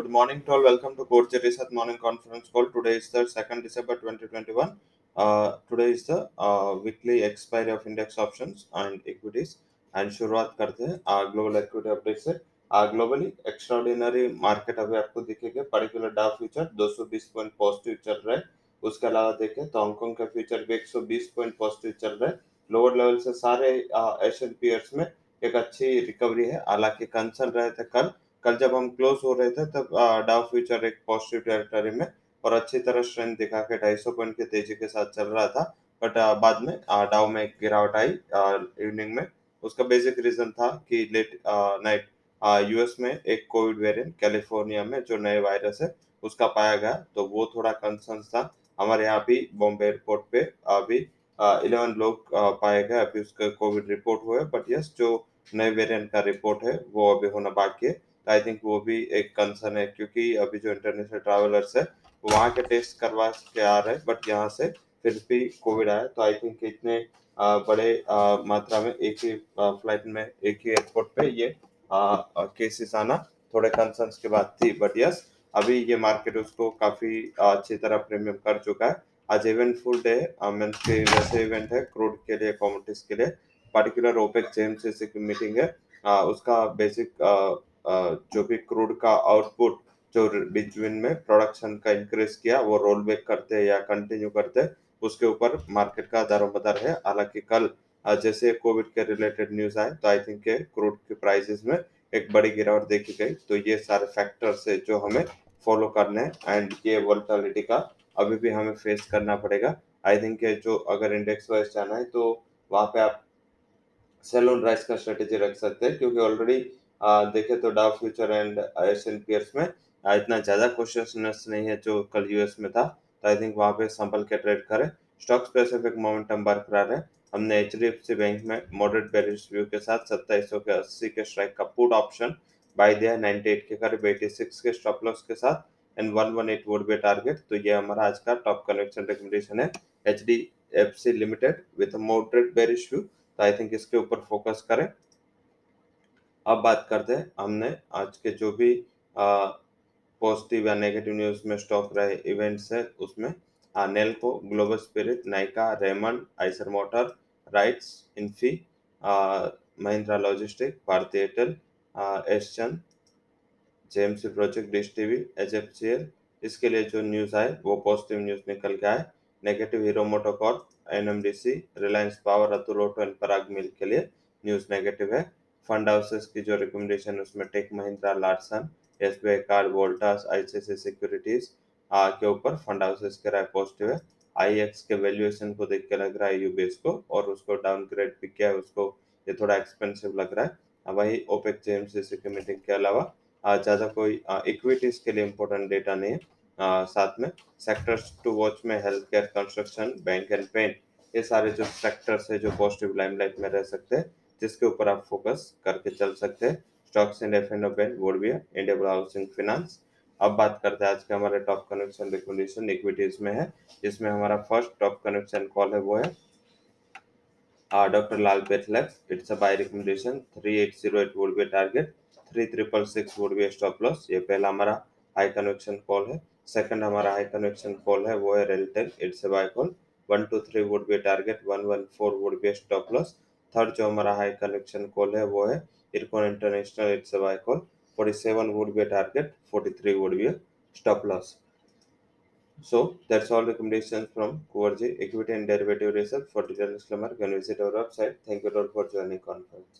Good morning to all. Welcome to Core Research Morning Conference Call. Today is the 2nd December 2021. Uh, today is the uh, weekly expiry of index options and equities. And शुरुआत करते हैं global equity update से globally extraordinary market अभी आपको दिखेगा particular Dow future 220 point positive चल रहा है उसके अलावा देखें तो हांगकांग का फ्यूचर भी 120 पॉइंट पॉजिटिव चल रहा है लोअर लेवल से सारे एशियन पीयर्स में एक अच्छी रिकवरी है हालाँकि कंसर्न रहे थे कल कल जब हम क्लोज हो रहे थे, तब डाउ फ्यूचर एक पॉजिटिव टेरिटरी में और अच्छी तरह स्ट्रेंथ दिखा के ढाई सौ पॉइंट की तेज़ी के साथ चल रहा था। बट बाद में डाउ में एक गिरावट आई इवनिंग में। उसका बेसिक रीजन था कि लेट नाइट यूएस में एक कोविड वेरिएंट कैलिफ़ोर्निया में जो नए वायरस है, उसका पाया गया। तो वो थोड़ा कंसर्न था। हमारे यहाँ भी बॉम्बे एयरपोर्ट पे अभी इलेवन लोग पाए गए। अभी उसका कोविड रिपोर्ट हुए बट यस जो नए वेरिएंट का रिपोर्ट है, वो अभी होना बाकी है। आई थिंक वो भी एक कंसर्न है क्योंकि अभी जो इंटरनेशनल ट्रैवलर्स है वहाँ के टेस्ट करवा के आ रहे हैं बट यहाँ से फिर भी कोविड आया तो आई थिंक इतने बड़े मात्रा में एक ही फ़्लाइट में एक ही एयरपोर्ट पे ये केसेस आना थोड़े कंसर्न के बाद थी बट यस अभी ये मार्केट उसको काफ़ी अच्छी तरह प्रीमियम कर चुका है। आज इवेंटफुल डे मीन्स के वैसे इवेंट है क्रूड के लिए कॉमोडिटीज के लिए पर्टिकुलर ओपेक जेम्स की मीटिंग है आ, उसका बेसिक जो भी क्रूड का आउटपुट जो बिटवीन में प्रोडक्शन का इंक्रीज किया, वो रोल बैक करते हैं या कंटिन्यू करते हैं, उसके ऊपर मार्केट का दारोमदार है। हालाँकि कल जैसे कोविड के रिलेटेड न्यूज़ आए तो आई थिंक क्रूड के प्राइसेस में एक बड़ी गिरावट देखी गई। तो ये सारे फैक्टर्स है जो हमें फॉलो करने हैं एंड ये वोल्टालिटी का अभी भी हमें फेस करना पड़ेगा। आई थिंक जो अगर इंडेक्स वाइज जाना है तो वहाँ पे आप सेल ऑन राइस का स्ट्रेटेजी रख सकते हैं, क्योंकि ऑलरेडी देखे तो Dow future and Asian peers में इतना ज़्यादा क्वेश्चननेस नहीं है जो कल यूएस में था तो आई थिंक वहाँ पे संभल के ट्रेड करें। स्टॉक स्पेसिफिक मोमेंटम बरकरार है। हमने H D F C bank में मॉडरेट बेरिश व्यू के साथ सत्ताईस सौ के अस्सी के स्ट्राइक का पुट ऑप्शन बाय दिया नाइनटी एट के करीब एटी सिक्स के स्टॉप लॉस के साथ and one one eight would be target तो ये हमारा आज का टॉप कनेक्शन रिकमेंडेशन है। H D F C limited with moderate bearish view तो आई थिंक इसके ऊपर फोकस करें। अब बात करते हैं, हमने आज के जो भी पॉजिटिव या नेगेटिव न्यूज़ में स्टॉक रहे इवेंट्स है, उसमें Nelco global spirit Nykaa Raymond Eicher motor RITES Infy Mahindra logistic Bharti Airtel S Chand JMC project dish TV H F C L इसके लिए जो न्यूज़ आए, वो पॉजिटिव न्यूज़ निकल के आए। Negative hero MotoCorp N M D C Reliance power Atul auto and Parag milk के लिए न्यूज़ नेगेटिव है। फंड हाउसेस की जो रिकमेंडेशन है उसमें tech Mahindra Larsen S B I card Voltas ICICI securities के ऊपर फंड हाउसेस के राय पॉजिटिव है। आई एक्स के वैल्यूएशन को देख के लग रहा है यूबीएस को और उसको डाउनग्रेड भी किया है उसको ये थोड़ा एक्सपेंसिव लग रहा है। वही ओपेक जेएमसीसी की मीटिंग के अलावा ज़्यादा कोई इक्विटीज के लिए इम्पोर्टेंट डेटा नहीं है आ, साथ में सेक्टर्स टू वॉच में health care construction bank and paint ये सारे जो सेक्टर्स है जो पॉजिटिव लाइमलाइट में रह सकते हैं जिसके ऊपर आप फोकस करके चल सकते हैं। Stocks and F and bank would be India housing finance अब बात करते हैं आज के हमारे टॉप कनेक्शन रिकमेंडेशन इक्विटीज में है, जिसमें हमारा फ़र्स्ट टॉप कनेक्शन कॉल है, वो है doctor Lal PathLabs it's a buy recommendation three eight zero eight would be target three triple six would be stop loss ये पहला हमारा हाई कनेक्शन कॉल है। सेकंड हमारा हाई कनेक्शन कॉल है, वो है RailTel it's a buy call one two three would be target one one four would be stop loss third जो हमारा हाई कलेक्शन कॉल है वो है Ircon international it's a buy call 47 would be a target 43 would be a stop loss so that's all recommendations from Kuvarji Equity and Derivative Research. For detailed disclaimer, can visit our website. Thank you all for joining conference.